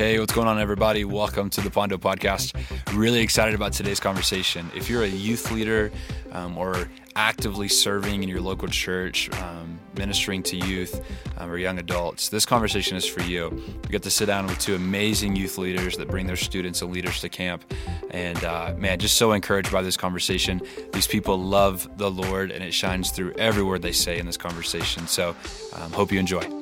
Hey, what's going on, everybody? Welcome to the Pondo Podcast. Really excited about today's conversation. If you're a youth leader um, or actively serving in your local church, um, ministering to youth um, or young adults, this conversation is for you. We get to sit down with two amazing youth leaders that bring their students and leaders to camp. And uh, man, just so encouraged by this conversation. These people love the Lord, and it shines through every word they say in this conversation. So, um, hope you enjoy.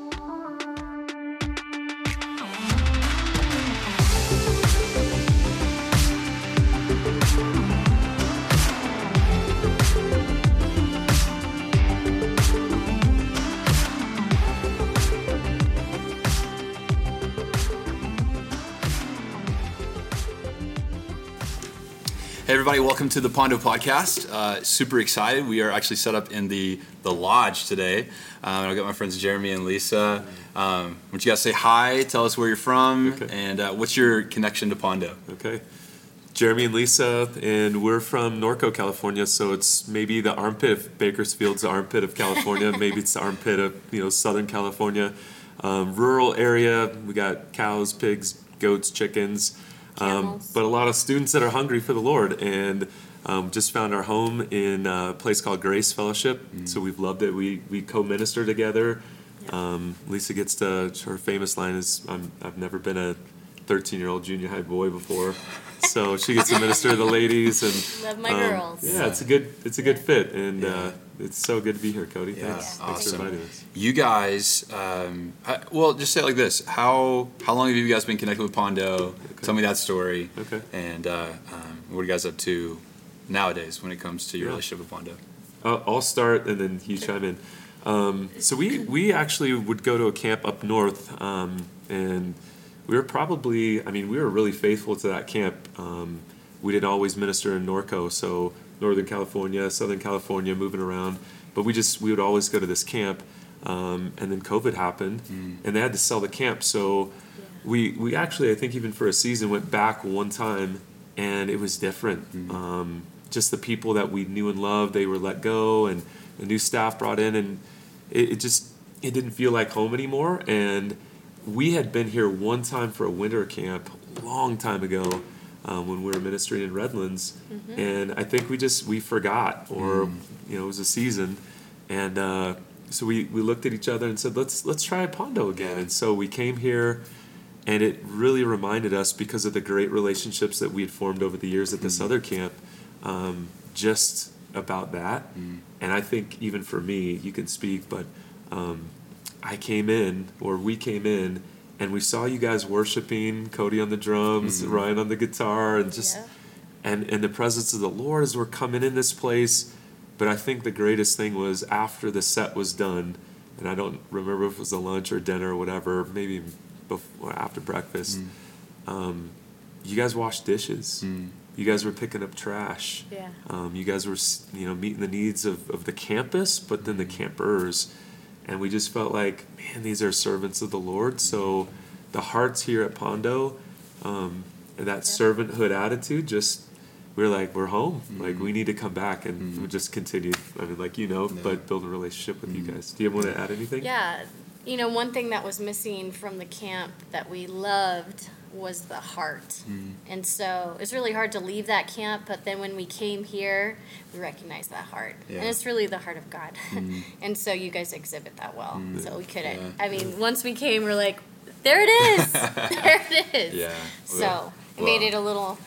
Everybody, welcome to the Pondo Podcast. Uh, super excited. We are actually set up in the the lodge today. Um, I've got my friends Jeremy and Lisa. Um, don't you guys say hi? Tell us where you're from Okay. and uh, what's your connection to Pondo. Okay. Jeremy and Lisa, and we're from Norco, California. So it's maybe the armpit of Bakersfield's the armpit of California. maybe it's the armpit of you know Southern California, um, rural area. We got cows, pigs, goats, chickens, um, but a lot of students that are hungry for the Lord. And um, just found our home in a place called Grace Fellowship. So we've loved it. We we co-minister together. Um, Lisa gets to her famous line is, I'm, "I've never been a 13 year old junior high boy before," so she gets to minister to the ladies and Love my um, girls. Yeah, it's a good it's a good Yeah. fit, and Yeah. uh, it's so good to be here, Cody. Yeah, Thanks, thanks awesome. for inviting us. You guys, um, I- well, just say it like this: How how long have you guys been connected with Pondo? Tell me that story. Okay. And uh, um, what are you guys up to nowadays when it comes to your Yeah. relationship with Pondo? Uh, I'll start and then you chime in. Um, so we we actually would go to a camp up north, um, and we were probably I mean we were really faithful to that camp. Um, we didn't always minister in Norco, so Northern California, Southern California, moving around. But we just we would always go to this camp, um, and then COVID happened, and they had to sell the camp. So we we actually I think even for a season went back one time, and it was different. Um, just the people that we knew and loved, they were let go, and the new staff brought in, and it, it just it didn't feel like home anymore. And we had been here one time for a winter camp, a long time ago, um, when we were ministering in Redlands, and I think we just we forgot, or you know, it was a season, and uh, so we we looked at each other and said, let's let's try Pondo again. And so we came here and it really reminded us because of the great relationships that we had formed over the years at this other camp um, just about that. And i think even for me you can speak but um, i came in or we came in and we saw you guys worshiping cody on the drums ryan on the guitar and just Yeah. and and the presence of the lord as we're coming in this place. But i think the greatest thing was after the set was done and i don't remember if it was a lunch or dinner or whatever maybe before after breakfast um, you guys washed dishes. You guys were picking up trash. Yeah. um, you guys were you know meeting the needs of, of the campus but then the campers and we just felt like man these are servants of the lord. So the hearts here at pondo um, and that servanthood attitude just we're like we're home. Mm-hmm. Like we need to come back and mm-hmm. we just continue. I mean like you know but build a relationship with you mm-hmm. guys. Do you want to add anything? Yeah. You know, one thing that was missing from the camp that we loved was the heart. Mm. And so it's really hard to leave that camp, but then when we came here, we recognized that heart. Yeah. And it's really the heart of God. Mm. and so you guys exhibit that well. Mm. So we couldn't. Yeah. I mean, once we came, we're like, there it is. there it is. Yeah. So it made it a little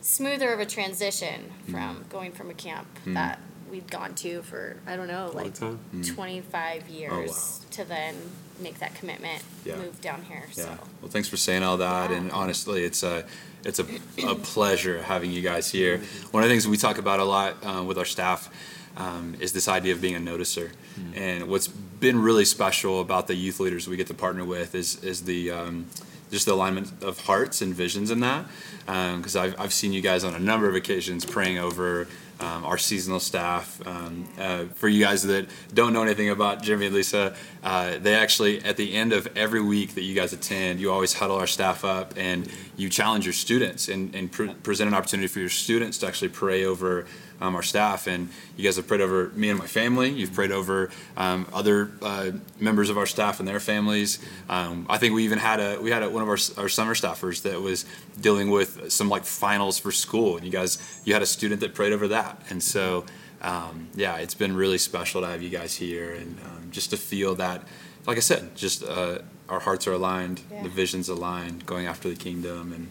smoother of a transition from going from a camp that we'd gone to for I don't know like time. 25 years to then make that commitment, Yeah. move down here. Yeah. So Well, thanks for saying all that. And honestly, it's a it's a, a pleasure having you guys here. One of the things we talk about a lot uh, with our staff um, is this idea of being a noticer. And what's been really special about the youth leaders we get to partner with is is the um, just the alignment of hearts and visions in that. Because I've, I've seen you guys on a number of occasions praying over um, our seasonal staff. Um, uh, for you guys that don't know anything about Jeremy and Lisa, uh, they actually, at the end of every week that you guys attend, you always huddle our staff up and you challenge your students and, and pre- present an opportunity for your students to actually pray over um, our staff, and you guys have prayed over me and my family. You've prayed over um, other uh, members of our staff and their families. Um, I think we even had a we had a, one of our, our summer staffers that was dealing with some like finals for school, and you guys you had a student that prayed over that, and so um, yeah, it's been really special to have you guys here, and um, just to feel that, like I said, just uh, our hearts are aligned, Yeah. the visions aligned, going after the kingdom, and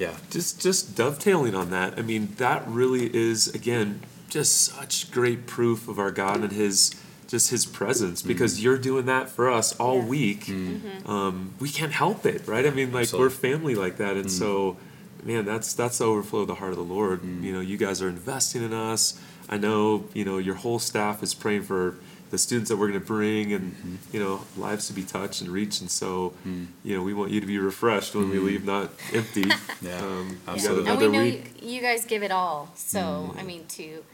yeah, Just just dovetailing on that, I mean, that really is again just such great proof of our God and His just His presence because mm-hmm. you're doing that for us all Yeah. week. Mm-hmm. Mm-hmm. Um, we can't help it, right? I mean, like Absolutely. we're family like that, and mm. so, man, that's that's the overflow of the heart of the Lord. Mm. You know, you guys are investing in us. I know, you know, your whole staff is praying for the students that we're going to bring and mm-hmm. you know lives to be touched and reached and so mm-hmm. you know we want you to be refreshed when we mm-hmm. leave not empty Yeah, um, you got absolutely. And we know week you, you guys give it all. So I mean, to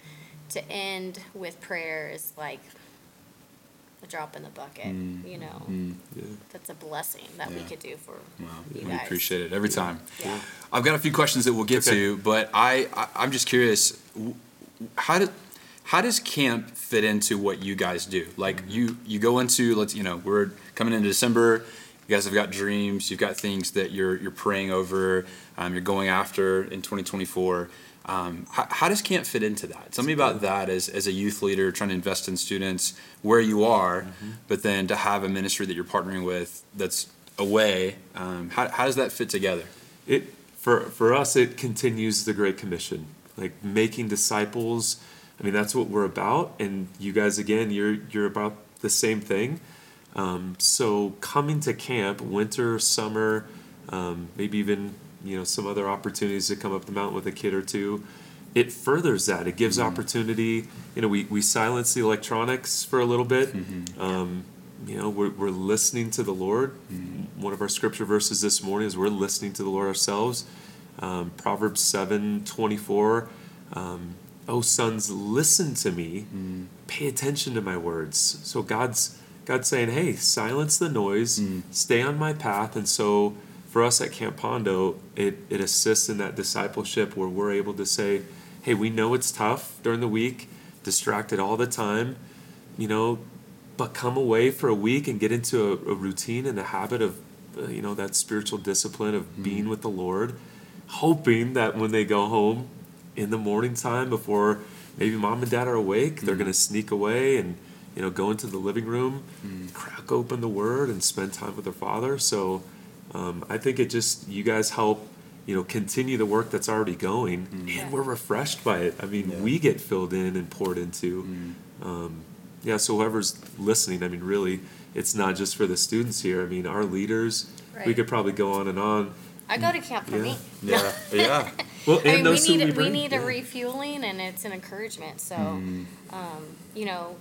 to end with prayer is like a drop in the bucket. You know, yeah. that's a blessing that we could do for Wow, you we guys. appreciate it every time. Yeah. I've got a few questions that we'll get Okay. to, but I, I I'm just curious, how do how does camp fit into what you guys do? Like you you go into let's you know we're coming into December. You guys have got dreams. You've got things that you're you're praying over. Um, you're going after in 2024. Um, how, how does camp fit into that? Tell me about that as, as a youth leader trying to invest in students where you are, but then to have a ministry that you're partnering with that's away. Um, how, how does that fit together? it for for us it continues the great commission like making disciples i mean that's what we're about and you guys again you're you're about the same thing. Um, so coming to camp winter summer um, maybe even you know some other opportunities to come up the mountain with a kid or two it furthers that. It gives opportunity. You know we, we silence the electronics for a little bit. Um, you know we're, we're listening to the lord. One of our scripture verses this morning is we're listening to the lord ourselves. Um, proverbs 7 24 um, oh sons listen to me. Pay attention to my words. So god's god's saying hey silence the noise. Stay on my path. And so for us at camp pondo it, it assists in that discipleship where we're able to say hey we know it's tough during the week distracted all the time you know but come away for a week and get into a, a routine and a habit of uh, you know that spiritual discipline of being with the lord hoping that when they go home in the morning time before maybe mom and dad are awake they're going to sneak away and you know go into the living room crack open the word and spend time with their father. So um, i think it just you guys help you know continue the work that's already going and we're refreshed by it. I mean Yeah. we get filled in and poured into. Um, yeah, so whoever's listening, I mean, really, it's not just for the students here. I mean, our leaders, we could probably go on and on. I go to camp for Yeah. me. Yeah, yeah. Well, and I mean, we need we we need a refueling, and it's an encouragement. So, Mm-hmm. um, you know,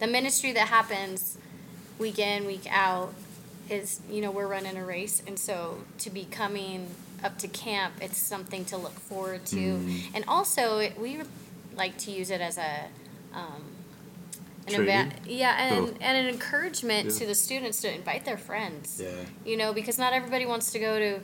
the ministry that happens week in week out is you know we're running a race, and so to be coming up to camp, it's something to look forward to, Mm-hmm. and also it, we like to use it as a um, an event, yeah, and, Oh. and an encouragement Yeah. to the students to invite their friends Yeah. you know, because not everybody wants to go to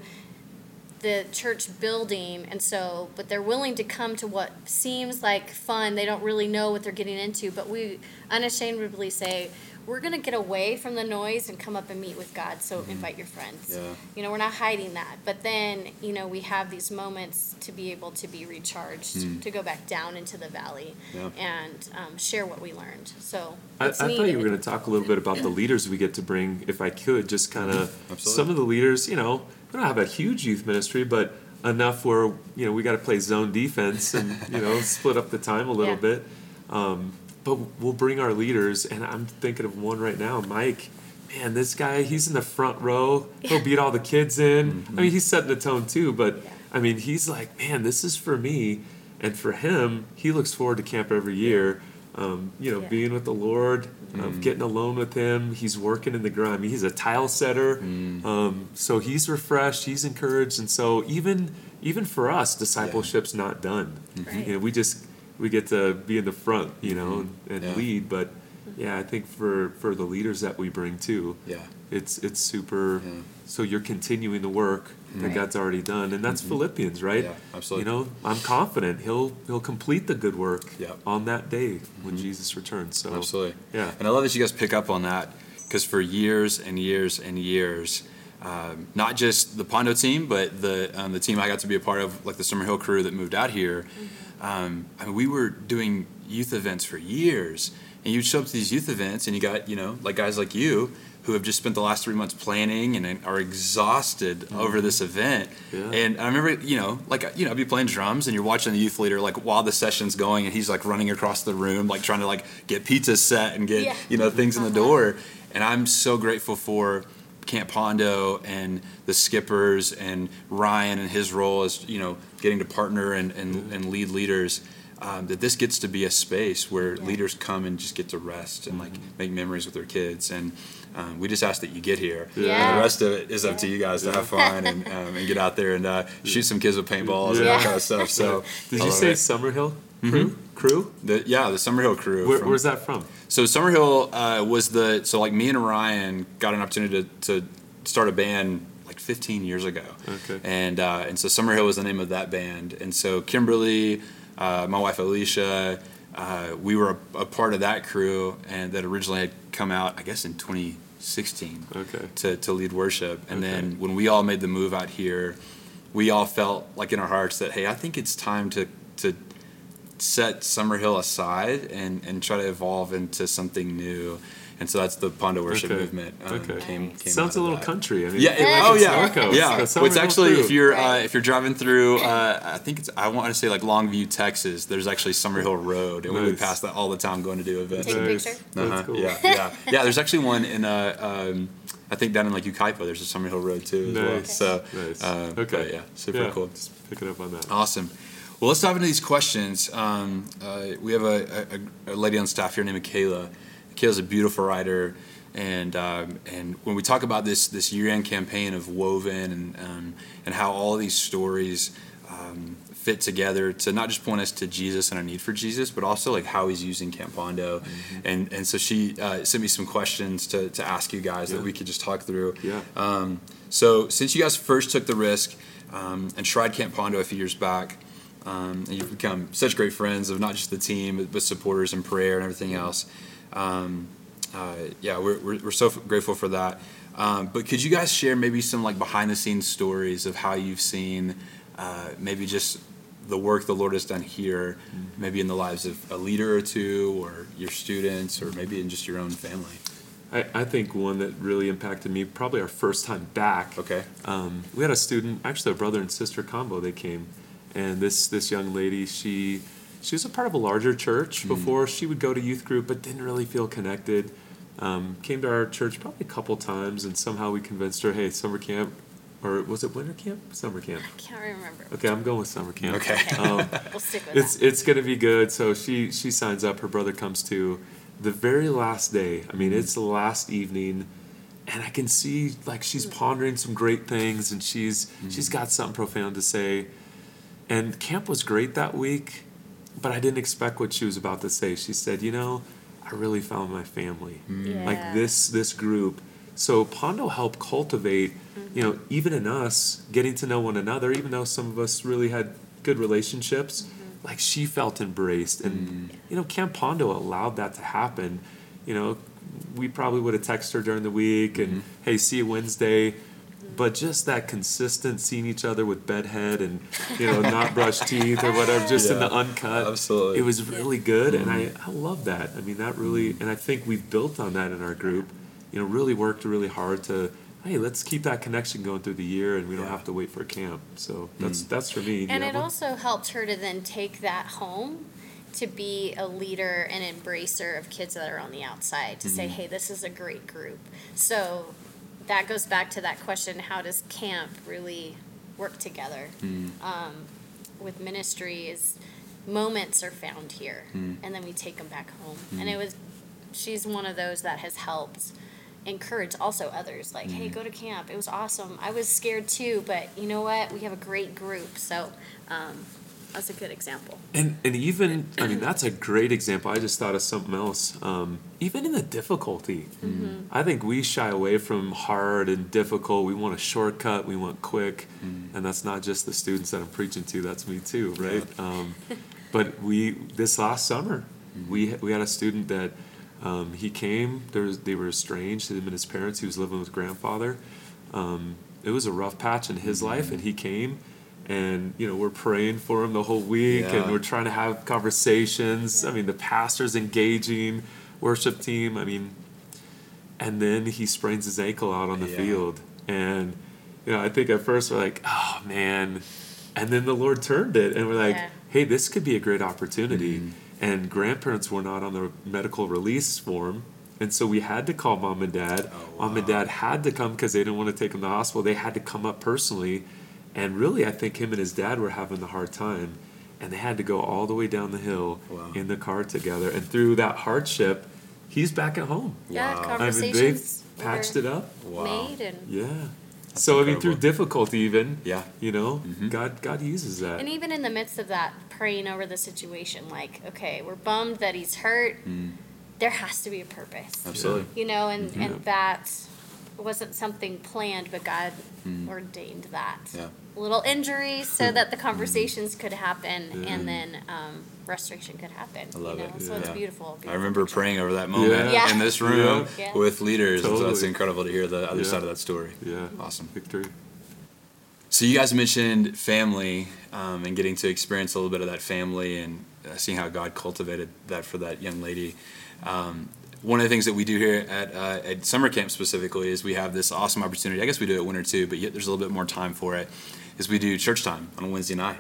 the church building, and so, but they're willing to come to what seems like fun. They don't really know what they're getting into, but we unashamedly say, we're going to get away from the noise and come up and meet with God, so invite your friends. Yeah. You know, we're not hiding that. But then, you know, we have these moments to be able to be recharged, to go back down into the valley Yeah. and um, share what we learned. So I, I thought you were going to talk a little bit about the leaders we get to bring, if I could, just kind of some of the leaders. You know, we don't have a huge youth ministry, but enough where you know we got to play zone defense and you know split up the time a little Yeah. bit. Um, but we'll bring our leaders, and I'm thinking of one right now, Mike. Man, this guy, he's in the front row. He'll beat all the kids in. I mean, he's setting the tone too, but Yeah. I mean, he's like, man, this is for me. And for him, he looks forward to camp every year. Um, you know, Yeah. being with the Lord, um, getting alone with Him. He's working in the ground. I mean, he's a tile setter, um, so he's refreshed. He's encouraged, and so even even for us, discipleship's not done. Right. You know, we just we get to be in the front, you know, and, and Yeah. lead. But yeah, I think for for the leaders that we bring too, Yeah. it's it's super. Yeah. So you're continuing the work that Right. God's already done, and that's Philippians, right? Mm-hmm. Yeah, absolutely. You know, I'm confident He'll He'll complete the good work Yep. Mm-hmm. on that day when Jesus returns. So Absolutely. yeah. And I love that you guys pick up on that because for years and years and years, um, not just the Pondo team, but the um, the team I got to be a part of, like the Summerhill crew that moved out here. Um, I mean, we were doing youth events for years, and you'd show up to these youth events, and you got you know like guys like you who have just spent the last three months planning and are exhausted over this event. Yeah. And I remember, you know, like you know, I'd be playing drums, and you're watching the youth leader like while the session's going, and he's like running across the room, like trying to like get pizzas set and get Yeah. you know things in the Uh-huh. door. And I'm so grateful for Camp Pondo and the skippers and Ryan and his role as you know getting to partner and and, and lead leaders. Um, that this gets to be a space where Yeah. leaders come and just get to rest and like make memories with their kids and um, we just ask that you get here Yeah. and the rest of it is up to you guys to have fun and, um, and get out there and uh, shoot some kids with paintballs and that kind of stuff so Did you say it. Summerhill crew? Crew? the, yeah the Summerhill crew Where, from- where's that from? so Summerhill uh, was the so like me and Ryan got an opportunity to, to start a band like 15 years ago. Okay. And uh, and so Summerhill was the name of that band. And so Kimberly, uh, my wife Alicia, uh, we were a, a part of that crew and that originally had come out I guess in 2016 Okay. to, to lead worship. And Okay. then when we all made the move out here, we all felt like in our hearts that hey, I think it's time to to set Summerhill aside and, and try to evolve into something new. And so that's the Pondo worship Okay. movement. Um, Okay. Came, came Sounds out a little that. country. I mean, Yeah. It, Yeah. oh yeah. Marcos, Yeah. the Well, Summer it's actually crew. if you're uh, if you're driving through, uh, I think it's I want to say like Longview, Texas. There's actually Summerhill Road, and we would pass that all the time going to do events. Take a picture? That's Uh-huh. cool. Yeah, yeah, yeah. There's actually one in uh, um, I think down in like Yucaipa. There's a Summerhill Road too as well. Nice. So, Nice. uh, Okay. but yeah, super Yeah, cool. Just picking up on that. Awesome. Well, let's dive into these questions. Um, uh, we have a, a, a lady on staff here named Michaela. Michaela's a beautiful writer, and um, and when we talk about this this year-end campaign of Woven and um, and how all these stories um, fit together to not just point us to Jesus and our need for Jesus, but also like how He's using Camp Pondo, and and so she uh, sent me some questions to to ask you guys that we could just talk through. Yeah. Um, so since you guys first took the risk um, and tried Camp Pondo a few years back, um, and you've become such great friends of not just the team but- but supporters and prayer and everything else. Um, uh, yeah, we're, we're, we're so f- grateful for that. Um, but could you guys share maybe some like behind the scenes stories of how you've seen uh, maybe just the work the Lord has done here, maybe in the lives of a leader or two, or your students, or maybe in just your own family? I, I think one that really impacted me, probably our first time back. Okay. Um, we had a student, actually a brother and sister combo. They came, and this this young lady, she she was a part of a larger church Mm. before. She would go to youth group, but didn't really feel connected. Um, came to our church probably a couple times, and somehow we convinced her, hey, summer camp, or was it winter camp? Summer camp. I can't remember. Okay, I'm going with summer camp. Okay. Um, We'll stick with it's that. it's gonna be good. So she she signs up. Her brother comes too. The very last day. I mean, it's the last evening, and I can see like she's pondering some great things, and she's she's got something profound to say. And camp was great that week, but I didn't expect what she was about to say. She said, "You know, I really found my family, mm. Yeah. like this this group." So Pondo helped cultivate, mm-hmm. you know, even in us getting to know one another, even though some of us really had good relationships, mm-hmm. like she felt embraced, and mm. you know, Camp Pondo allowed that to happen. You know, we probably would have texted her during the week and mm-hmm. hey, see you Wednesday. But just that consistent seeing each other with bedhead and you know not brush teeth or whatever, just in the uncut. absolutely. it was really good, and I, mm-hmm. I love that. I mean, that really, mm-hmm. and I think we've built on that in our group. You know, really worked really hard to hey, let's keep that connection going through the year, and we don't have to wait for camp. So mm-hmm. that's that's for me. And yeah. it also helped her to then take that home to be a leader and embracer of kids that are on the outside to say, hey, this is a great group. So that goes back to that question how does camp really work together? Um, with ministry is moments are found here and then we take them back home. And it was, she's one of those that has helped encourage also others like hey go to camp. It was awesome. I was scared too but you know what? We have a great group. So um, that's a good example. And and even I mean that's a great example. I just thought of something else. Um, even in the difficulty, I think we shy away from hard and difficult. We want a shortcut. We want quick, and that's not just the students that I'm preaching to. That's me too, right? Um, but we this last summer, we we had a student that um, he came. There was, they were estranged. To him and his parents. He was living with grandfather. Um, it was a rough patch in his life, and he came and you know we're praying for him the whole week Yeah. and we're trying to have conversations i mean the pastor's engaging worship team i mean and then he sprains his ankle out on the Yeah. field and you know i think at first we're like oh man and then the lord turned it and we're like Yeah. hey this could be a great opportunity Mm-hmm. and grandparents were not on the medical release form and so we had to call mom and dad Oh, mom and dad had to come because they didn't want to take him to the hospital they had to come up personally and really, I think him and his dad were having the hard time, and they had to go all the way down the hill Wow. in the car together. And through that hardship, he's back at home. Yeah, Wow. I mean, conversations they've patched it up. Wow. made and Yeah. so I mean, through difficulty, even Yeah. you know, Mhm. God God uses that. And even in the midst of that, praying over the situation, like, okay, we're bummed that he's hurt. Mm. There has to be a purpose, Absolutely. you know, and, Mhm. and that wasn't something planned, but God Mm. ordained that. Yeah. A little injury so that the conversations could happen Yeah. and then um, restoration could happen. I love you it. know? So it's Yeah. beautiful. I remember picture. praying over that moment Yeah. in this room Yeah. with leaders. and so That's Totally. incredible to hear the other Yeah. side of that story. yeah, Awesome. victory. So you guys mentioned family um, and getting to experience a little bit of that family and uh, seeing how God cultivated that for that young lady. Um, one of the things that we do here at, uh, at summer camp specifically is we have this awesome opportunity. I guess we do it winter too, but yet there's a little bit more time for it. Is we do church time on a Wednesday night.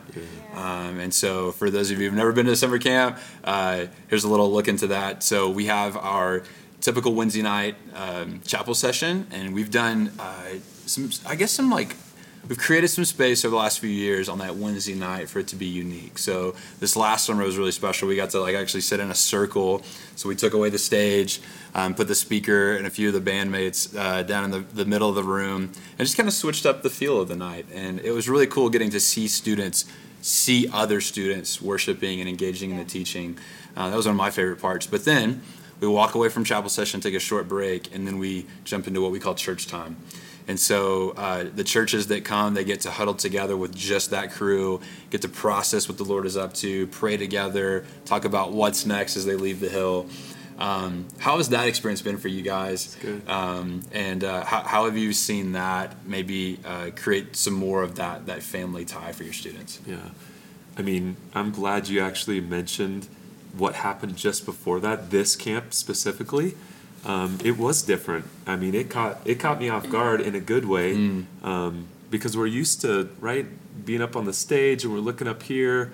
Um, and so, for those of you who've never been to summer camp, uh, here's a little look into that. So, we have our typical Wednesday night um, chapel session, and we've done uh, some, I guess, some like we've created some space over the last few years on that Wednesday night for it to be unique. So this last summer was really special. We got to like actually sit in a circle. So we took away the stage, um, put the speaker and a few of the bandmates uh, down in the, the middle of the room, and just kind of switched up the feel of the night. And it was really cool getting to see students see other students worshiping and engaging in the teaching. Uh, that was one of my favorite parts. But then we walk away from chapel session, take a short break, and then we jump into what we call church time. And so uh, the churches that come, they get to huddle together with just that crew, get to process what the Lord is up to, pray together, talk about what's next as they leave the hill. Um, how has that experience been for you guys? good. Um, and uh, how, how have you seen that maybe uh, create some more of that that family tie for your students? Yeah. I mean, I'm glad you actually mentioned what happened just before that, this camp specifically. Um, it was different. I mean, it caught it caught me off guard in a good way um, because we're used to right being up on the stage and we're looking up here.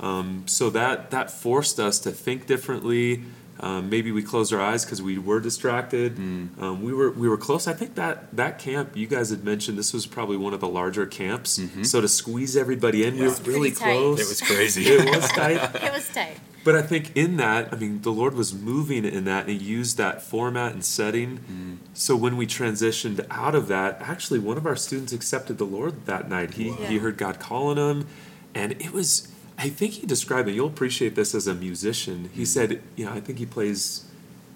Um, so that that forced us to think differently. Um, maybe we closed our eyes because we were distracted. Um, we were we were close. I think that that camp you guys had mentioned this was probably one of the larger camps. So to squeeze everybody in, we Yeah. were really tight. close. It was crazy. It was tight. It was tight. But I think in that, I mean, the Lord was moving in that, and He used that format and setting. Mm. So when we transitioned out of that, actually, one of our students accepted the Lord that night. He he heard God calling him, and it was. I think he described it. You'll appreciate this as a musician. He mm. said, you know, I think he plays.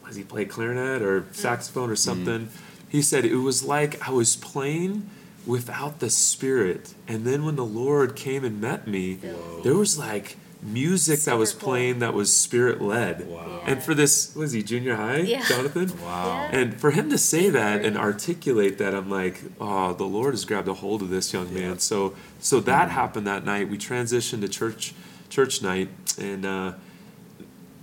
Does he play clarinet or mm. saxophone or something? He said it was like I was playing without the spirit, and then when the Lord came and met me, Whoa. there was like music that was Super cool. playing that was spirit led. Wow. And for this, was he junior high, Yeah. Jonathan? Wow. Yeah. And for him to say that and articulate that, I'm like, oh, the Lord has grabbed a hold of this young man. So, so that happened that night. We transitioned to church, church night, and uh,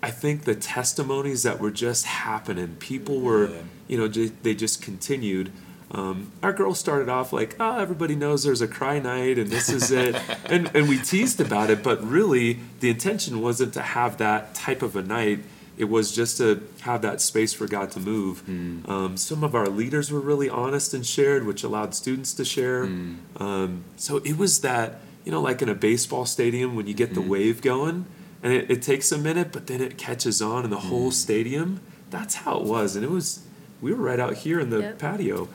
I think the testimonies that were just happening, people were, Yeah. you know, ju- they just continued. Um, our girl started off like, oh, everybody knows there's a cry night and this is it. and, and we teased about it, but really the intention wasn't to have that type of a night. It was just to have that space for God to move. Um, some of our leaders were really honest and shared, which allowed students to share. Um, so it was that, you know, like in a baseball stadium when you get the wave going and it, it takes a minute, but then it catches on in the whole stadium. That's how it was. And it was, we were right out here in the Yep. patio.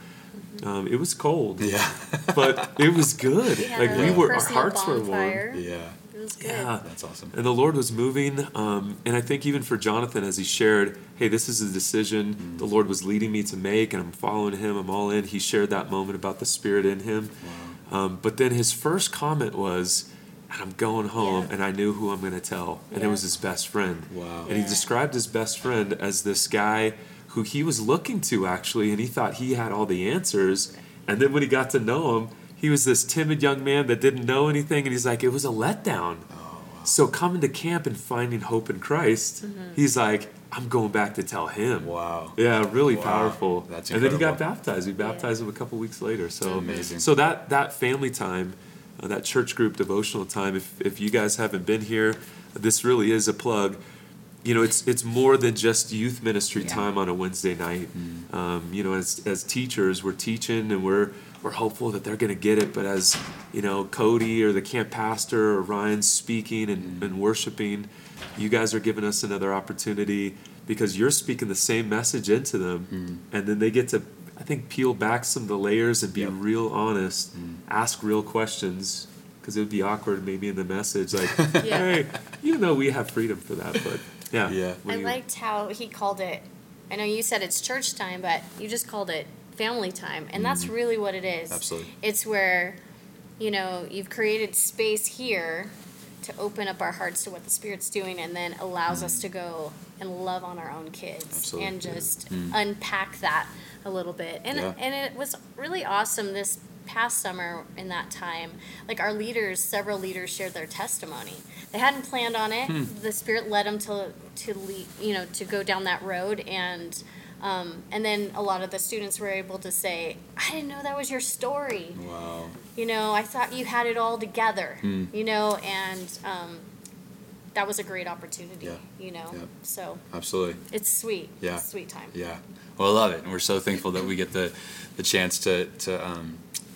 Um, it was cold, Yeah. but it was good. We had like we were, our personal hearts were warm. yeah. It was good. Yeah. That's awesome. And the Lord was moving. Um, and I think even for Jonathan, as he shared, hey, this is a decision Mm. the Lord was leading me to make, and I'm following him, I'm all in. He shared that moment about the Spirit in him. Um, but then his first comment was, and I'm going home, Yeah. and I knew who I'm going to tell. And it was his best friend. Wow. And he described his best friend as this guy who he was looking to, actually, and he thought he had all the answers. And then when he got to know him, he was this timid young man that didn't know anything, and he's like, it was a letdown. So coming to camp and finding hope in Christ, Mm-hmm. he's like, I'm going back to tell him. Wow. Yeah, really Wow. powerful. That's incredible. and then he got baptized. We baptized him a couple weeks later. So amazing. So that that family time, uh, that church group devotional time. If if you guys haven't been here, this really is a plug. You know, it's it's more than just youth ministry Yeah. time on a Wednesday night. Mm. Um, you know, as as teachers, we're teaching and we're we're hopeful that they're going to get it. But as you know, Cody or the camp pastor or Ryan speaking and, mm. and worshiping, you guys are giving us another opportunity because you're speaking the same message into them, mm. and then they get to, I think, peel back some of the layers and be Yep. real honest, ask real questions. Because it would be awkward maybe in the message, like, Yeah. hey, you know, we have freedom for that, but yeah. Yeah. I you- liked how he called it. I know you said it's church time, but you just called it family time, and that's mm-hmm. really what it is. Absolutely. It's where, you know, you've created space here to open up our hearts to what the Spirit's doing, and then allows us mm-hmm. to go and love on our own kids Absolutely. and just mm-hmm. unpack that a little bit. And Yeah. and it was really awesome this past summer in that time. Like our leaders, several leaders shared their testimony. They hadn't planned on it. The Spirit led them to to lead, you know, to go down that road and. Um, and then a lot of the students were able to say, I didn't know that was your story Wow. you know i thought you had it all together Hmm. you know and um, that was a great opportunity Yeah. you know Yeah. so Absolutely. it's sweet Yeah. it's sweet time Yeah. Well, I love it, and we're so thankful that we get the the chance to to um,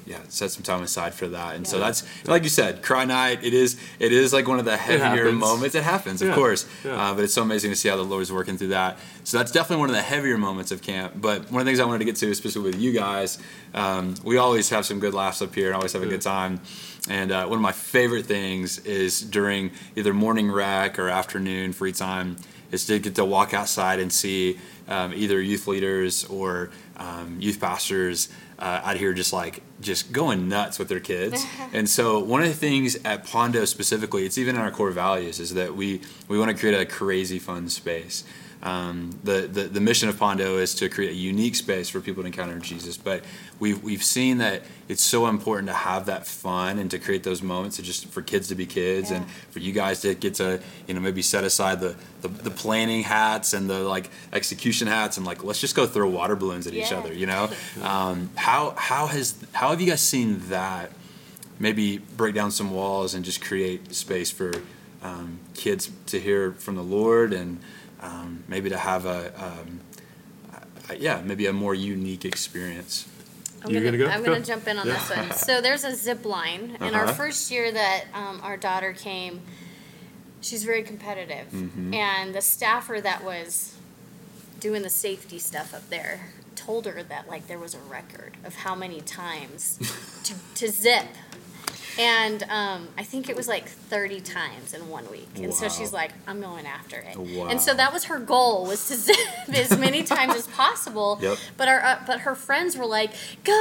yeah set some time aside for that. And so that's like you said, cry night. It is it is like one of the heavier happens. moments. It happens, of Yeah. course, Yeah. uh, but it's so amazing to see how the Lord's working through that. So that's definitely one of the heavier moments of camp. But one of the things I wanted to get to, especially with you guys, um, we always have some good laughs up here and always have a good time. And uh, one of my favorite things is during either morning rec or afternoon free time is to get to walk outside and see um, either youth leaders or um, youth pastors uh, out here just like just going nuts with their kids. and so one of the things at Pondo specifically, it's even in our core values, is that we we want to create a crazy fun space. Um, the, the the mission of Pondo is to create a unique space for people to encounter Jesus, but we've we've seen that it's so important to have that fun and to create those moments, to just for kids to be kids, and for you guys to get to you know maybe set aside the, the the planning hats and the like execution hats and like let's just go throw water balloons at each other. You know, um, how how has how have you guys seen that maybe break down some walls and just create space for um, kids to hear from the Lord and um, maybe to have a um, uh, yeah maybe a more unique experience. I'm You're gonna, gonna go? I'm gonna Go. jump in on this one. So there's a zip line. In our Uh-huh. first year that um, our daughter came, she's very competitive, Mm-hmm. and the staffer that was doing the safety stuff up there told her that like there was a record of how many times to, to zip. And um, I think it was like 30 times in one week. And so Wow. she's like, I'm going after it. Wow. And so that was her goal was to zip as many times as possible. Yep. But our uh, but her friends were like, "Go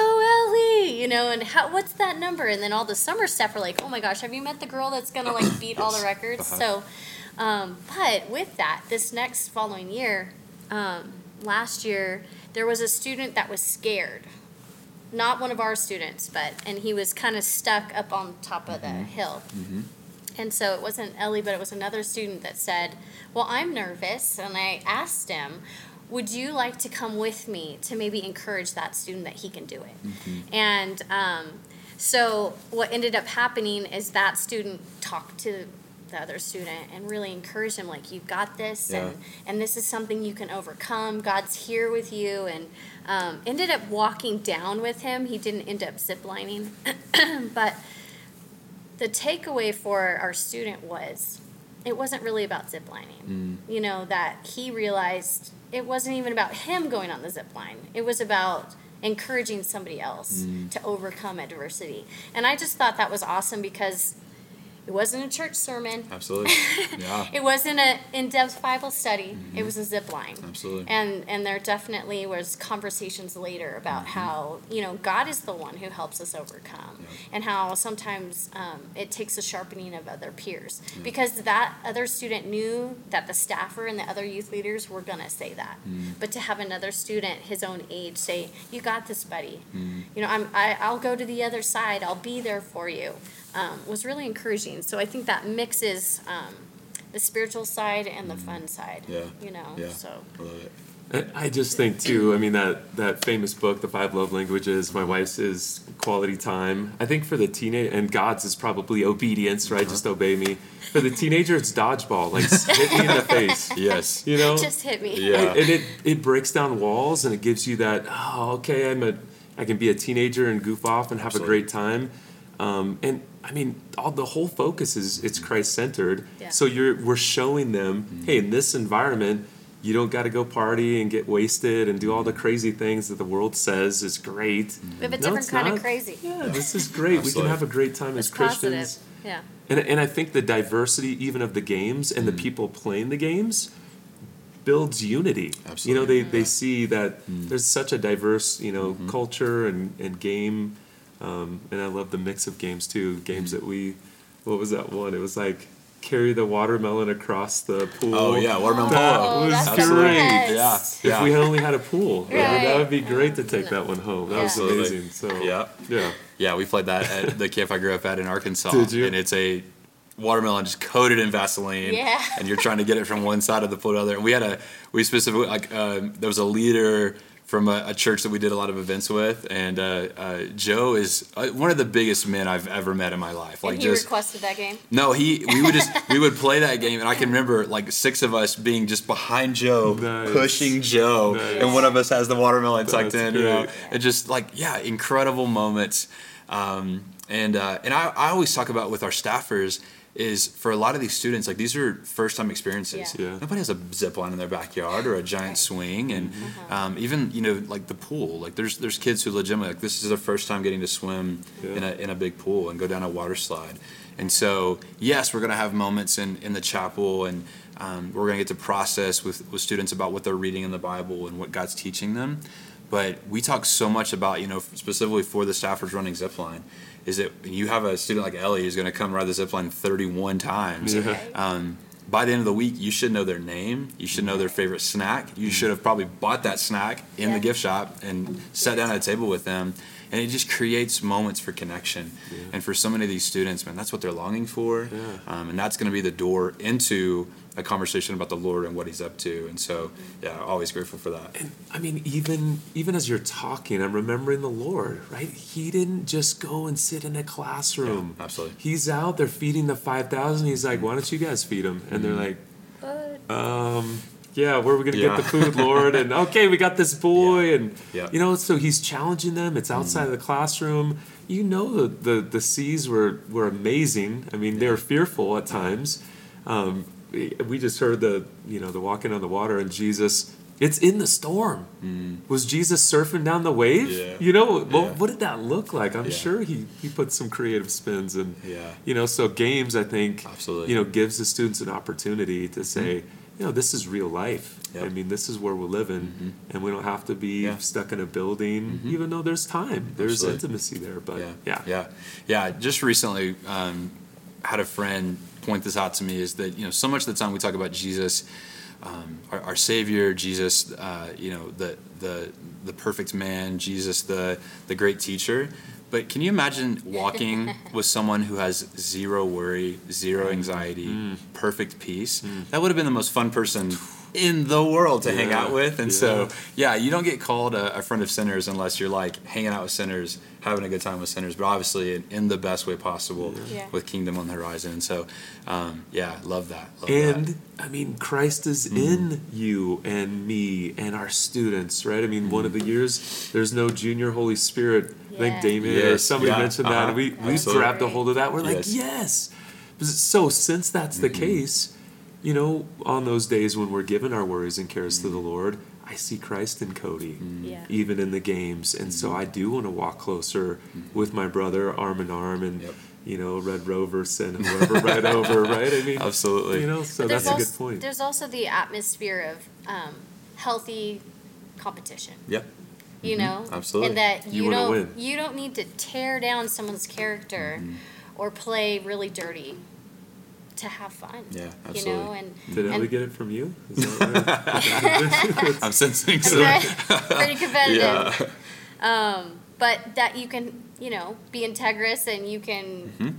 Ellie," you know, and how, what's that number? And then all the summer staff were like, "Oh my gosh, have you met the girl that's gonna like beat all the records?" Uh-huh. So, um, but with that, this next following year, um, last year there was a student that was scared. Not one of our students, but and he was kind of stuck up on top of the mm-hmm. hill. Mm-hmm. And so it wasn't Ellie, but it was another student that said, Well, I'm nervous. And I asked him, Would you like to come with me to maybe encourage that student that he can do it? Mm-hmm. And um, so what ended up happening is that student talked to the other student and really encourage him like you've got this and and this is something you can overcome god's here with you and um, ended up walking down with him he didn't end up ziplining but the takeaway for our student was it wasn't really about ziplining. You know, that he realized it wasn't even about him going on the zip line. It was about encouraging somebody else to overcome adversity. And I just thought that was awesome because It wasn't a church sermon. Absolutely. Yeah. It wasn't an in-depth Bible study. It was a zip line. Mm-hmm. Absolutely. And and there definitely was conversations later about Mm-hmm. how you know God is the one who helps us overcome, Yeah. and how sometimes um, it takes a sharpening of other peers because that other student knew that the staffer and the other youth leaders were gonna say that, Mm-hmm. but to have another student his own age say, "You got this, buddy," Mm-hmm. you know, I'm I, I'll go to the other side. I'll be there for you. Um, was really encouraging. So I think that mixes um, the spiritual side and the fun side. Yeah. You know. Yeah. So. I love it. I I just think too. I mean that that famous book, The Five Love Languages. My wife's is quality time. I think for the teenage and God's is probably obedience, right? Just obey me. For the teenager, it's dodgeball. Like hit me in the face. Yes. You know. Just hit me. Yeah. and it it breaks down walls and it gives you that oh okay I'm a I can be a teenager and goof off and have a great time um, and I mean all the whole focus is it's mm-hmm. Christ centered Yeah. so you're we're showing them Mm-hmm. hey in this environment you don't got to go party and get wasted and do all the mm-hmm. crazy things that the world says is great We have a different it's kind not. of crazy. yeah this is great we can have a great time It's as Christians positive. Yeah. and, and I think the diversity even of the games and the mm-hmm. people playing the games builds unity. Absolutely. You know, they, they see that there's such a diverse, you know, culture and, and game. Um, and I love the mix of games too. Games that we, what was that one? It was like carry the watermelon across the pool. Oh yeah, watermelon That polo. Oh, was that's great. best. Yeah. If we had only had a pool, right? that would be great to take that one home. That was amazing. So Yeah. yeah. Yeah, we played that at the camp I grew up at in Arkansas. Did you? And it's a watermelon just coated in Vaseline. Yeah. And you're trying to get it from one side of the pool to the other. And we had a, we specifically, like, um, there was a leader from a, a church that we did a lot of events with. And uh, uh, Joe is uh, one of the biggest men I've ever met in my life. Like, and he just. requested that game. No, he. We would just we would play that game, and I can remember like six of us being just behind Joe, Nice. pushing Joe, Nice. and one of us has the watermelon tucked That's in. You know, and just like yeah, incredible moments. Um, and uh, and I, I always talk about with our staffers is for a lot of these students like these are first time experiences. Yeah. Yeah. Nobody has a zip line in their backyard or a giant swing, and um, even you know like the pool. Like there's there's kids who legitimately like this is their first time getting to swim Yeah. in a in a big pool and go down a water slide. And so, yes, we're going to have moments in, in the chapel, and um, we're going to get to process with, with students about what they're reading in the Bible and what God's teaching them. But we talk so much about, you know, specifically for the staffers running Zipline, is that you have a student like Ellie who's going to come ride the Zipline 31 times. Yeah. Um, by the end of the week, you should know their name. You should know their favorite snack. You should have probably bought that snack in Yeah. the gift shop and sat down at a table with them. And it just creates moments for connection. And for so many of these students, man, that's what they're longing for. Yeah. Um, and that's going to be the door into a conversation about the Lord and what He's up to. And so, yeah, always grateful for that. And I mean, even even as you're talking, I'm remembering the Lord, right? He didn't just go and sit in a classroom. Yeah, absolutely. He's out there feeding the five thousand. He's like, "Why don't you guys feed them?" And they're like, But um, "Yeah, where are we gonna Yeah. get the food, Lord?" And okay, we got this boy, and Yeah. you know, so he's challenging them. It's outside of the classroom. You know, the the, the seas were were amazing. I mean, they were fearful at times. Um, we we just heard the you know the walking on the water and Jesus. It's in the storm. Mm. Was Jesus surfing down the wave? Yeah. You know what, Yeah. what did that look like? I'm Yeah. sure he he put some creative spins and Yeah. you know so games I think Absolutely. you know gives the students an opportunity to mm-hmm. say you know this is real life. Yep. I mean this is where we're living mm-hmm. and we don't have to be Yeah. stuck in a building mm-hmm. even though there's time. There's Absolutely. intimacy there, but yeah, yeah. yeah, yeah. Just recently, um, had a friend point this out to me is that you know so much of the time we talk about Jesus, um, our, our Savior, Jesus, uh, you know the the the perfect man, Jesus, the the great teacher. But can you imagine walking with someone who has zero worry, zero anxiety, Mm. perfect peace? That would have been the most fun person in the world to hang out with. And so, yeah. yeah, you don't get called a, a friend of sinners unless you're like hanging out with sinners, having a good time with sinners, but obviously in, in the best way possible Yeah. with kingdom on the horizon. And so, um, yeah, love that. Love And that. I mean, Christ is Mm-hmm. in you and me and our students, right? I mean, one of the years, there's no junior Holy Spirit. I think Yeah. Damien or somebody yeah, mentioned that. uh-huh, And we, we grabbed a hold of that. We're like, Yes. Mm-hmm. yes. So, since that's the case, you know, on those days when we're giving our worries and cares to the Mm-hmm. Lord, I see Christ in Cody, Yeah. even in the games. And so I do want to walk closer with my brother, arm in arm, and Mm-hmm. Yep. you know, Red Rover sent whoever right over, right? I mean, Absolutely. You know, so But there's that's a good point. There's also the atmosphere of um, healthy competition. Yep. You know, Mm-hmm. Absolutely. and that You you, wanna don't win. you don't need to tear down someone's character Mm-hmm. or play really dirty to have fun. Yeah, You know, absolutely. and Did Ellie get it from you? Is that? I'm sensing so. pretty competitive. Yeah. Um, but that you can, you know, be integrous and you can Mhm.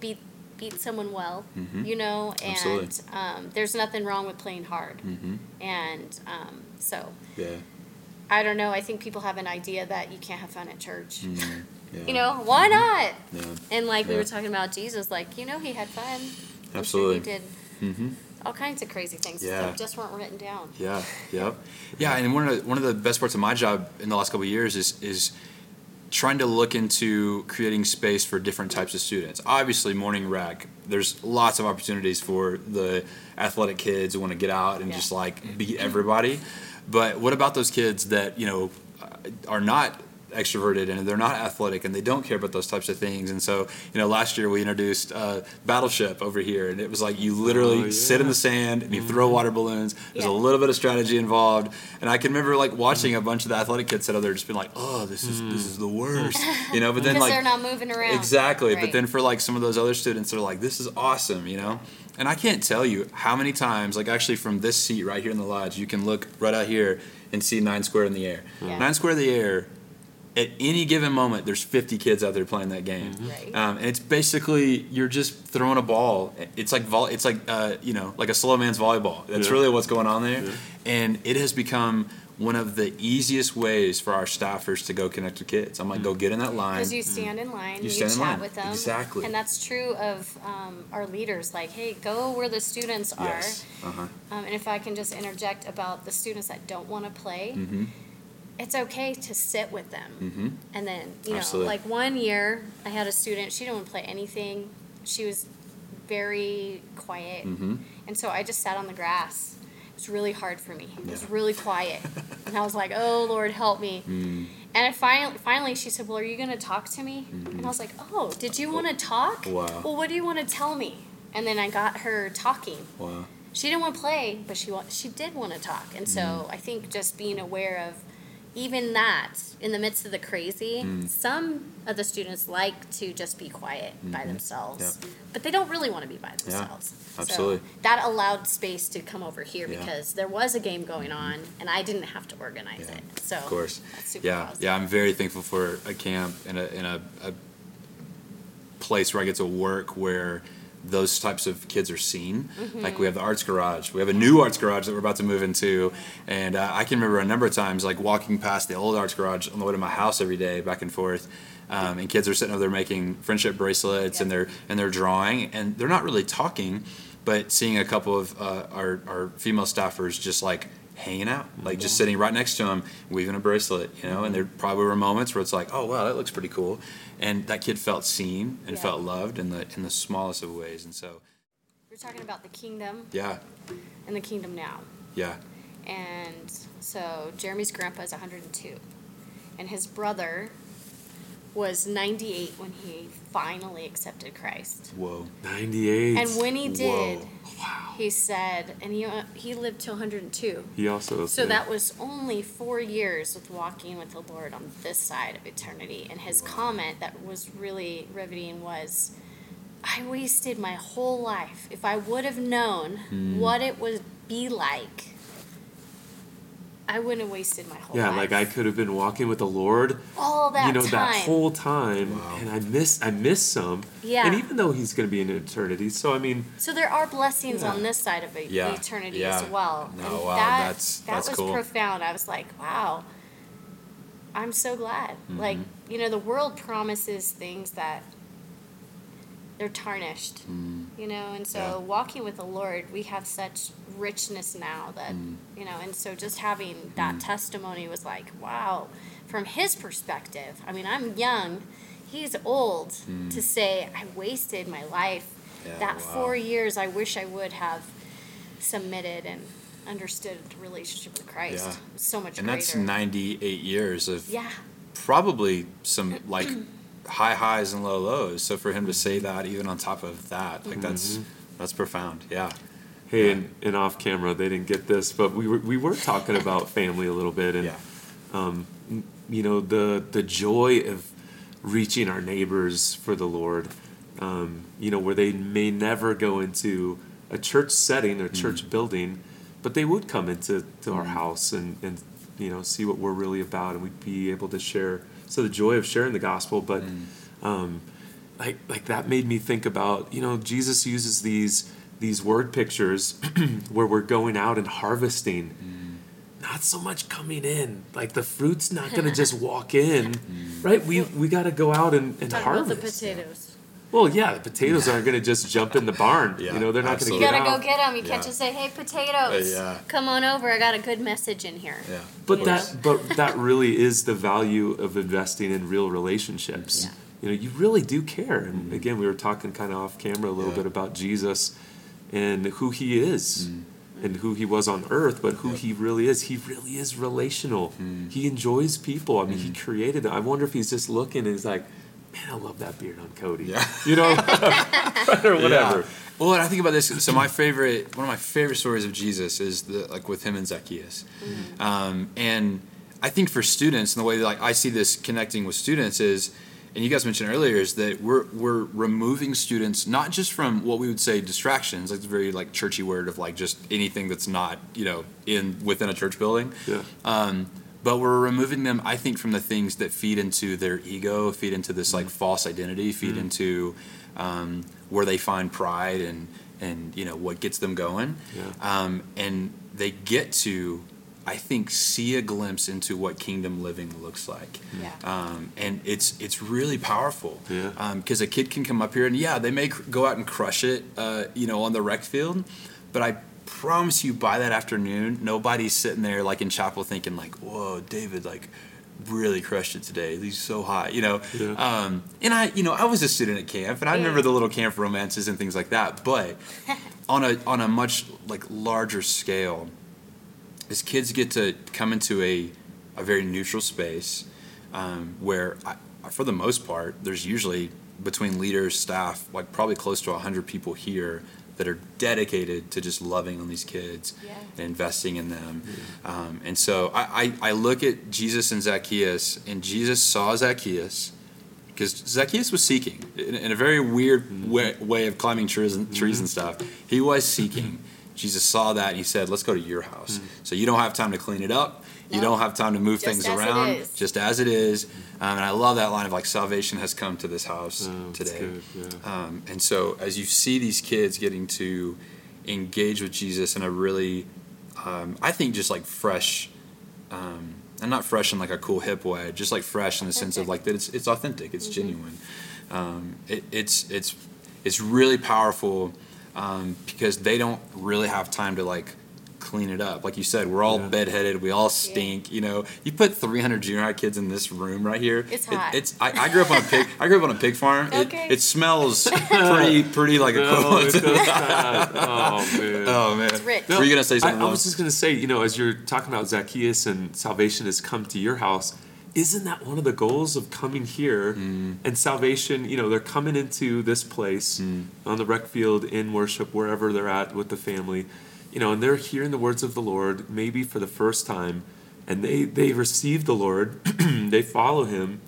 beat beat someone well, Mhm. you know, and Absolutely. um, there's nothing wrong with playing hard. Mm-hmm. And um, so Yeah. I don't know. I think people have an idea that you can't have fun at church. Yeah. You know, why not? Yeah. And like we were talking about Jesus, like you know, he had fun. Absolutely. sure he did hmm all kinds of crazy things Yeah. that just weren't written down. yeah. Yep. Yeah, and one of the, one of the best parts of my job in the last couple of years is is trying to look into creating space for different types of students. Obviously, morning rec, there's lots of opportunities for the athletic kids who want to get out and Yeah. just like beat everybody. But what about those kids that you know uh, are not extroverted and they're not athletic and they don't care about those types of things? And so, you know, last year we introduced uh, Battleship over here, and it was like you literally Oh, sit in the sand and you throw water balloons. There's Yeah. a little bit of strategy involved, and I can remember like watching a bunch of the athletic kids sit out there just being like, "Oh, this is this is the worst," you know. But then like they're not moving around. exactly, but then for like some of those other students, they're like, "This is awesome," you know. And I can't tell you how many times, like actually from this seat right here in the lodge, you can look right out here and see nine square in the air. Yeah. Nine square in the air. At any given moment, there's 50 kids out there playing that game, Right. um, and it's basically you're just throwing a ball. It's like vol- it's like uh, you know, like a slow man's volleyball. That's Yeah. really what's going on there, Yeah. and it has become one of the easiest ways for our staffers to go connect with kids. I'm like, go get in that line. Because you stand in line, You you, stand in line. with them. Exactly. And that's true of um, our leaders. Like, hey, go where the students are. Yes. Uh-huh. Um, and if I can just interject about the students that don't want to play, Mm-hmm. It's okay to sit with them. Mm-hmm. And then, you know, Absolutely. like one year, I had a student, she didn't want to play anything. She was very quiet. Mm-hmm. And so I just sat on the grass. It was really hard for me. It was really quiet. and I was like, oh, Lord, help me. Mm. And I finally, finally, she said, well, are you going to talk to me? And I was like, oh, did you want to talk? Mm-hmm. Wow. Well, what do you want to tell me? And then I got her talking. Wow. She didn't want to play, but she wa- she did want to talk. And so Mm. I think just being aware of even that in the midst of the crazy, Mm. some of the students like to just be quiet by Mhm. themselves, but they don't really want to be by themselves. absolutely. So that allowed space to come over here Yeah. because there was a game going on and I didn't have to organize Yeah, it. So Of course. that's super Yeah. positive. Yeah. I'm very thankful for a camp and a, and a, a place where I get to work where those types of kids are seen. Like we have the arts garage. We have a new arts garage that we're about to move into, and uh, I can remember a number of times like walking past the old arts garage on the way to my house every day, back and forth. Um, and kids are sitting over there making friendship bracelets and they're and they're drawing and they're not really talking, but seeing a couple of uh, our our female staffers just like hanging out, like just sitting right next to him, weaving a bracelet, you know. And there mm-hmm. probably were moments where it's like, oh wow, that looks pretty cool, and that kid felt seen and Yeah. felt loved in the in the smallest of ways. And so, We're talking about the kingdom yeah, and the kingdom now. yeah, And so Jeremy's grandpa is 102, and his brother was 98 when he finally accepted Christ. whoa, 98. And when he did, Whoa. he said, and he he lived to 102. He also. So that was only four years with walking with the Lord on this side of eternity. And his comment that was really riveting was, I wasted my whole life. If I would have known Hmm. what it would be like, I wouldn't have wasted my whole Yeah, life. like I could have been walking with the Lord, all that you know, time. that whole time, Wow. and I miss, I miss some. Yeah. And even though He's going to be in eternity, so I mean, So there are blessings Yeah. on this side of Yeah, eternity yeah. as well. No, and wow, that, that's- that that's was cool. profound. I was like, wow, I'm so glad. Like, Mm-hmm. you know, the world promises things that they're tarnished, you know, and so Mm. Yeah. walking with the Lord, we have such richness now that, Mm. you know, and so just having that testimony was like, wow, from his perspective. I mean, I'm young, he's old to say, I wasted my life. Mm. Yeah, that wow. four years, I wish I would have submitted and understood the relationship with Christ. Yeah. So much and greater. that's 98 years of Yeah, probably some like high highs and low lows. So for him to say that even on top of that, like that's that's profound. Yeah. Hey, Yeah. and, and off camera, they didn't get this, but we were we were talking about family a little bit, and Yeah. um, you know the the joy of reaching our neighbors for the Lord. Um, you know where they may never go into a church setting or church building, but they would come into to our house and and you know see what we're really about, and we'd be able to share. So the joy of sharing the gospel, but mm. um, like like that made me think about you know Jesus uses these these word pictures where we're going out and harvesting. Mm. Not so much coming in like the fruit's not going to just walk in mm. right? We we got to go out and, and Talk about the harvest. potatoes. Well yeah the potatoes aren't going to just jump in the barn Yeah, you know they're not going to You get absolutely. gotta out go get them. You can't just say, "Hey, potatoes, Uh, yeah. come on over. I got a good message in here." Yeah. But Of that, but that really is the value of investing in real relationships. Yeah. You know, you really do care. And again, we were talking kind of off camera a little Mm-hmm. Yeah. bit about Jesus and who he is Mm. and who he was on earth, but who Yep. he really is. He really is relational. Mm. He enjoys people. I mean, he created. Them. I wonder if he's just looking and he's like, man, I love that beard on Cody. Yeah. You know, or whatever. Yeah. Well, I think about this. So my favorite, one of my favorite stories of Jesus is the like with him and Zacchaeus, um, and I think for students, and the way that like I see this connecting with students is, and you guys mentioned earlier, is that we're we're removing students not just from what we would say distractions, like the very like churchy word of like just anything that's not you know in within a church building, Yeah. um, but we're removing them, I think, from the things that feed into their ego, feed into this like false identity, feed into um, where they find pride and and you know what gets them going, Yeah. um, and they get to, I think, see a glimpse into what kingdom living looks like. Yeah. Um, and it's it's really powerful. Yeah. Because a kid can come up here and yeah, they may cr- go out and crush it, uh, you know, on the rec field, but I promise you, by that afternoon, nobody's sitting there like in chapel thinking like, "Whoa, David, like." Really crushed it today. He's so hot, you know. Yeah. Um, and I, you know, I was a student at camp, and I remember the little camp romances and things like that. But on a on a much like larger scale, as kids get to come into a a very neutral space um, where, I, for the most part, there's usually between leaders, staff, like probably close to hundred people here that are dedicated to just loving on these kids Yeah. and investing in them. Um, and so I, I, I look at Jesus and Zacchaeus, and Jesus saw Zacchaeus because Zacchaeus was seeking in, in a very weird mm-hmm. way, way of climbing trees and, trees and stuff. He was seeking. Jesus saw that and he said, "Let's go to your house." Mm. So you don't have time to clean it up. You No. don't have time to move Just things as it around. is. Just as it is. Um, and I love that line of like, "Salvation has come to this house Oh, that's today." good, yeah. Um, and so as you see these kids getting to engage with Jesus in a really, um, I think just like fresh, um, and not fresh in like a cool hip way, just like fresh in the sense of Authentic. like that it's it's authentic, it's genuine. Um, it, it's it's it's really powerful um, because they don't really have time to like clean it up. Like you said, we're all Yeah. bedheaded, we all stink. You know, you put 300 junior high kids in this room right here. It's it- hot. it's I, I grew up on a pig. I grew up on a pig farm. It, Okay. it smells pretty pretty like No, equivalent. it does not. Oh man. Oh man, It's rich. Were you gonna say I, something? I Lo? was just gonna say, you know, as you're talking about Zacchaeus and salvation has come to your house, isn't that one of the goals of coming here Mm. and salvation? You know, they're coming into this place Mm. on the rec field in worship, wherever they're at with the family, you know, and they're hearing the words of the Lord maybe for the first time, and they they receive the Lord, they follow Him,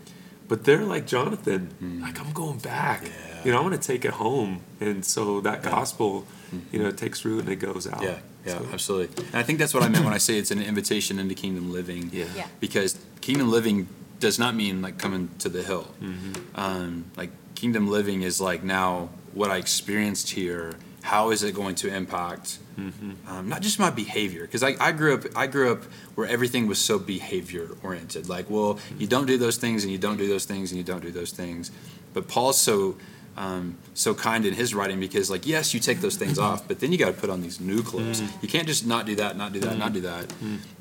but they're like Jonathan, like I'm going back. Mm. Yeah. You know, I'm going to take it home, and so that gospel, you know, it takes root and it goes out. Yeah, yeah, So- absolutely. And I think that's what I meant when I say it's an invitation into kingdom living. Yeah. Yeah. Because kingdom living does not mean like coming to the hill. Mm-hmm. Um, like kingdom living is like now what I experienced here. How is it going to impact Mm-hmm. um, not just my behavior? Because I, I grew up I grew up where everything was so behavior oriented. Like, well, you don't do those things, and you don't do those things, and you don't do those things. But Paul's so um, so kind in his writing because, like, yes, you take those things off, but then you got to put on these new clothes. You can't just not do that, not do that, not do that.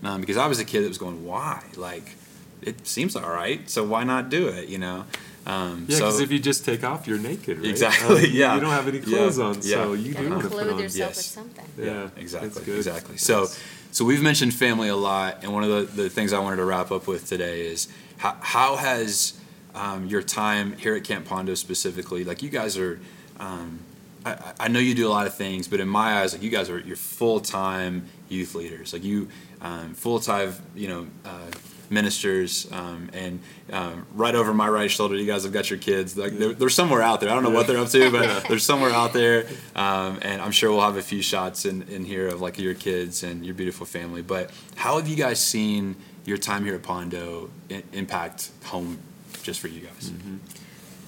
Um, because I was a kid that was going, why? Like, it seems all right, so why not do it? You know. Um, Yeah, so, because if you just take off, you're naked, right? Exactly, Um, yeah. You don't have any Yeah, clothes on, yeah. so you do want to put clothe on. yourself Yes. with something. Yeah, exactly, good. exactly. So, so we've mentioned family a lot, and one of the, the things I wanted to wrap up with today is how, how has um, your time here at Camp Pondo specifically. Like you guys are, um, I, I know you do a lot of things, but in my eyes, like you guys are you're full time youth leaders. Like you, um, full time, you know. Uh, ministers um, and um, right over my right shoulder you guys have got your kids. Like they're, they're somewhere out there. I don't know what they're up to but they're somewhere out there. Um, and i'm sure we'll have a few shots in, in here of like your kids and your beautiful family. But how have you guys seen your time here at pondo I- impact home just for you guys?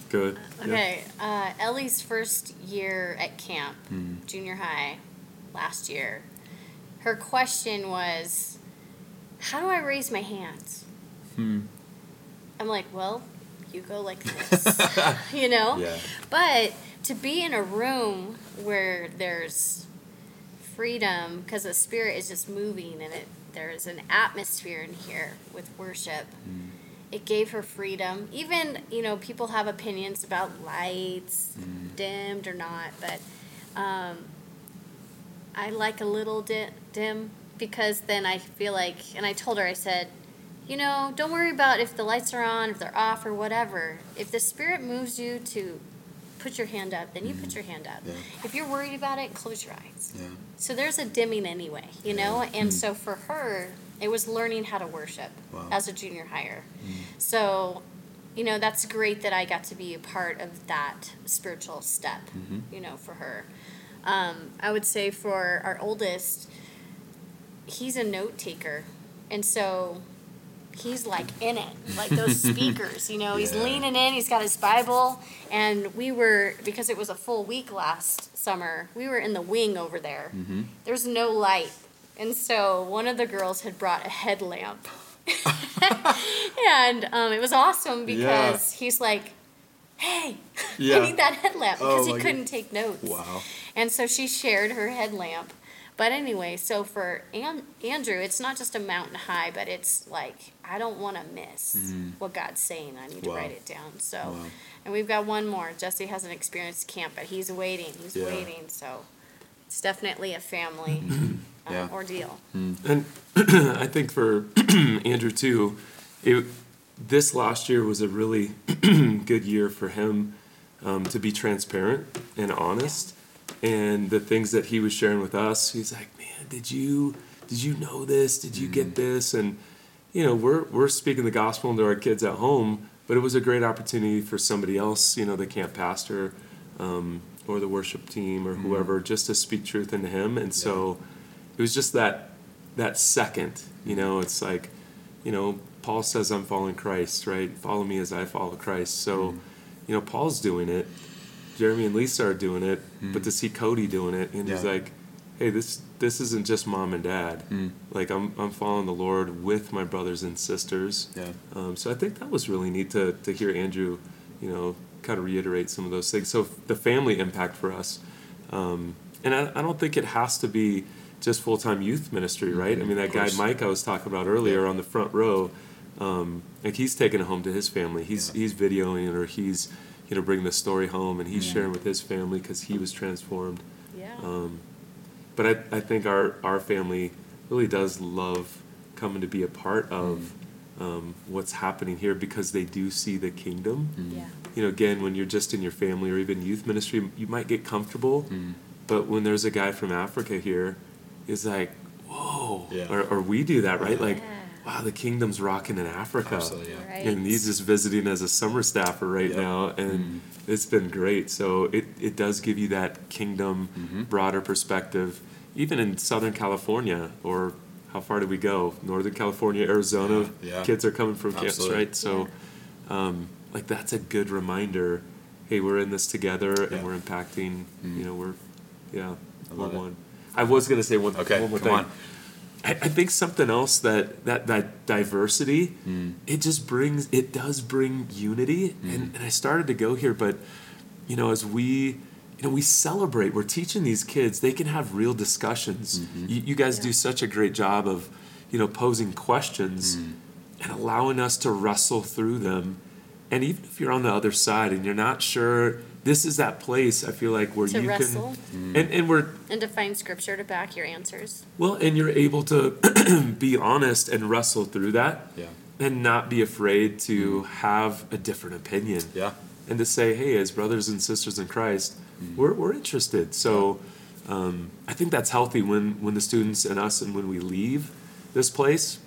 Good. Yeah. Okay, uh, Ellie's first year at camp, Hmm. junior high, last year, her question was, "How do I raise my hands?" Hmm. I'm like, "Well, you go like this," you know. yeah But to be in a room where there's freedom, because the spirit is just moving and it there's an atmosphere in here with worship. It gave her freedom. Even you know people have opinions about lights, dimmed or not, but um, I like a little di- dim because then I feel like, and I told her I said. You know, don't worry about if the lights are on, if they're off, or whatever. If the spirit moves you to put your hand up, then you put mm-hmm. your hand up. Yeah. If you're worried about it, close your eyes. yeah So there's a dimming anyway, you know? And hmm. so for her, it was learning how to worship Wow. as a junior higher. Hmm. So, you know, that's great that I got to be a part of that spiritual step, mm-hmm. you know, for her. Um, I would say for our oldest, he's a note taker. And so he's like in it, like those speakers, you know, he's leaning in, he's got his Bible. And we were, because it was a full week last summer, we were in the wing over there. There's no light. And so one of the girls had brought a headlamp. and um, it was awesome because he's like, hey, Yeah. I need that headlamp Oh because my he God. couldn't take notes. wow And so she shared her headlamp. But anyway, so for An- Andrew, it's not just a mountain high, but it's like, I don't want to miss what God's saying. I need to write it down. So, Wow. and we've got one more. Jesse hasn't experienced camp, but he's waiting. He's Yeah. waiting. So it's definitely a family um, Yeah. ordeal. And I think for Andrew too, it, this last year was a really good year for him um, to be transparent and honest. And the things that he was sharing with us, he's like, "Man, did you did you know this? Did you get mm. this?" And you know, we're we're speaking the gospel into our kids at home, but it was a great opportunity for somebody else, you know, the camp pastor um, or the worship team or mm. whoever, just to speak truth into him. And so it was just that that second, you know, it's like, you know, Paul says, "I'm following Christ," right? Follow me as I follow Christ. So, mm. you know, Paul's doing it. Jeremy and Lisa are doing it, but to see Cody doing it, and he's like, "Hey, this this isn't just mom and dad. Like I'm I'm following the Lord with my brothers and sisters." yeah Um, so I think that was really neat to to hear Andrew, you know, kind of reiterate some of those things. So the family impact for us, um, and I, I don't think it has to be just full time youth ministry, right? I mean, that guy. Mike I was talking about earlier on the front row, um, like he's taking it home to his family. He's Yeah. he's videoing it or he's you know bring the story home and he's sharing with his family because he was transformed. Yeah. Um, but I, I think our, our family really does love coming to be a part of um, what's happening here because they do see the kingdom. yeah. You know, again, when you're just in your family or even youth ministry, you might get comfortable, but when there's a guy from Africa here, it's like, whoa. Yeah. Or, or we do that, right? Like, Yeah. Wow, the kingdom's rocking in Africa. Absolutely, yeah. Right. And he's just visiting as a summer staffer right Yep. now, and it's been great. So it, it does give you that kingdom Mm-hmm. broader perspective, even in Southern California, or how far do we go? Northern California, Arizona, Yeah, yeah. kids are coming from camps, right? So, um, like that's a good reminder. Hey, we're in this together, Yeah. Mm-hmm. and we're impacting. You know, we're yeah, I we're love it. I was gonna say one, Okay, one more come thing. on. I, I think something else that that that diversity Hmm. it just brings it does bring unity Hmm. and, and I started to go here but you know as we you know we celebrate we're teaching these kids they can have real discussions Mm-hmm. you, you guys Yeah. do such a great job of you know posing questions Hmm. and allowing us to wrestle through them and even if you're on the other side and you're not sure this is that place I feel like where To you wrestle can and, and we're and to find scripture to back your answers. well, and you're able to be honest and wrestle through that. Yeah. and not be afraid to mm-hmm. have a different opinion. Yeah. And to say, hey, as brothers and sisters in Christ, mm-hmm. we're, we're interested. So um, I think that's healthy when, when the students and us and when we leave this place,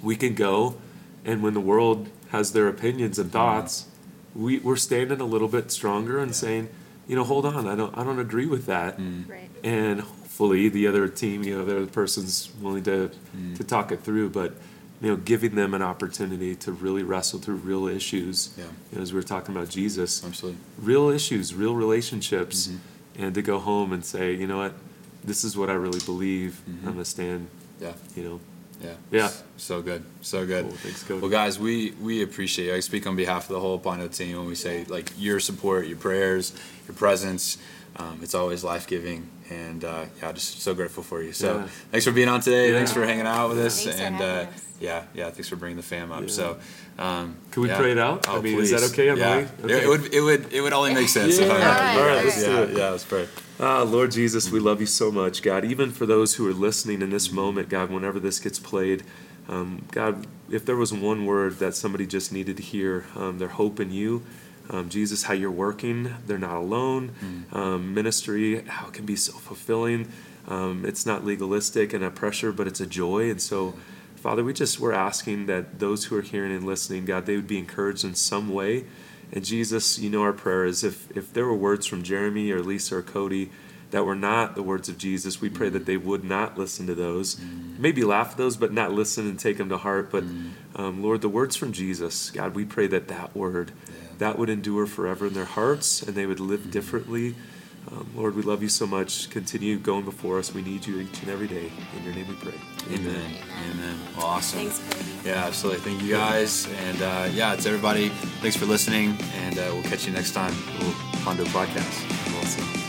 we can go and when the world has their opinions and thoughts, we, we're standing a little bit stronger and saying, you know, hold on, I don't I don't agree with that. Mm. Right. And hopefully the other team, you know, the other person's willing to mm. to talk it through, but you know, giving them an opportunity to really wrestle through real issues. Yeah. You know, as we were talking about Jesus, Absolutely. real issues, real relationships, mm-hmm. and to go home and say, you know what, this is what I really believe. Mm-hmm. I'm gonna stand. Yeah. You know, Yeah. Yeah. So good. So good. Cool. Thanks, Cody. Well, guys, we we appreciate. You. I speak on behalf of the whole Pondo team when we say like your support, your prayers, your presence. Um, it's always life giving, and uh, yeah, just so grateful for you. So Yeah. thanks for being on today. Yeah. Thanks for hanging out with us, Thanks and having uh, us. Yeah, yeah, thanks for bringing the fam up. Yeah. So. Um, Can we yeah. pray it out? I Oh, mean, is that okay, Emily? Yeah. Okay. It, it would. It would. It would only make sense. if I Yeah. All right, All right, let's right. do it. yeah, let's pray. Ah, Lord Jesus, we love you so much, God. Even for those who are listening in this moment, God, whenever this gets played, um, God, if there was one word that somebody just needed to hear, um, their hope in you, um, Jesus, how you're working, they're not alone. Um, ministry, how it can be so fulfilling. Um, it's not legalistic and a pressure, but it's a joy. And so, Father, we just we're asking that those who are hearing and listening, God, they would be encouraged in some way. And Jesus, you know our prayer is if if there were words from Jeremy or Lisa or Cody that were not the words of Jesus, we pray that they would not listen to those. Maybe laugh at those, but not listen and take them to heart. But um, Lord, the words from Jesus, God, we pray that that word, that would endure forever in their hearts and they would live differently. Um, Lord, we love you so much. Continue going before us. We need you each and every day. In your name we pray. Amen. Amen. Well, awesome. Thanks, Cody. Yeah, absolutely. Thank you guys. And uh, yeah, it's everybody. Thanks for listening. And uh, we'll catch you next time. Little Pondo Podcast. Awesome.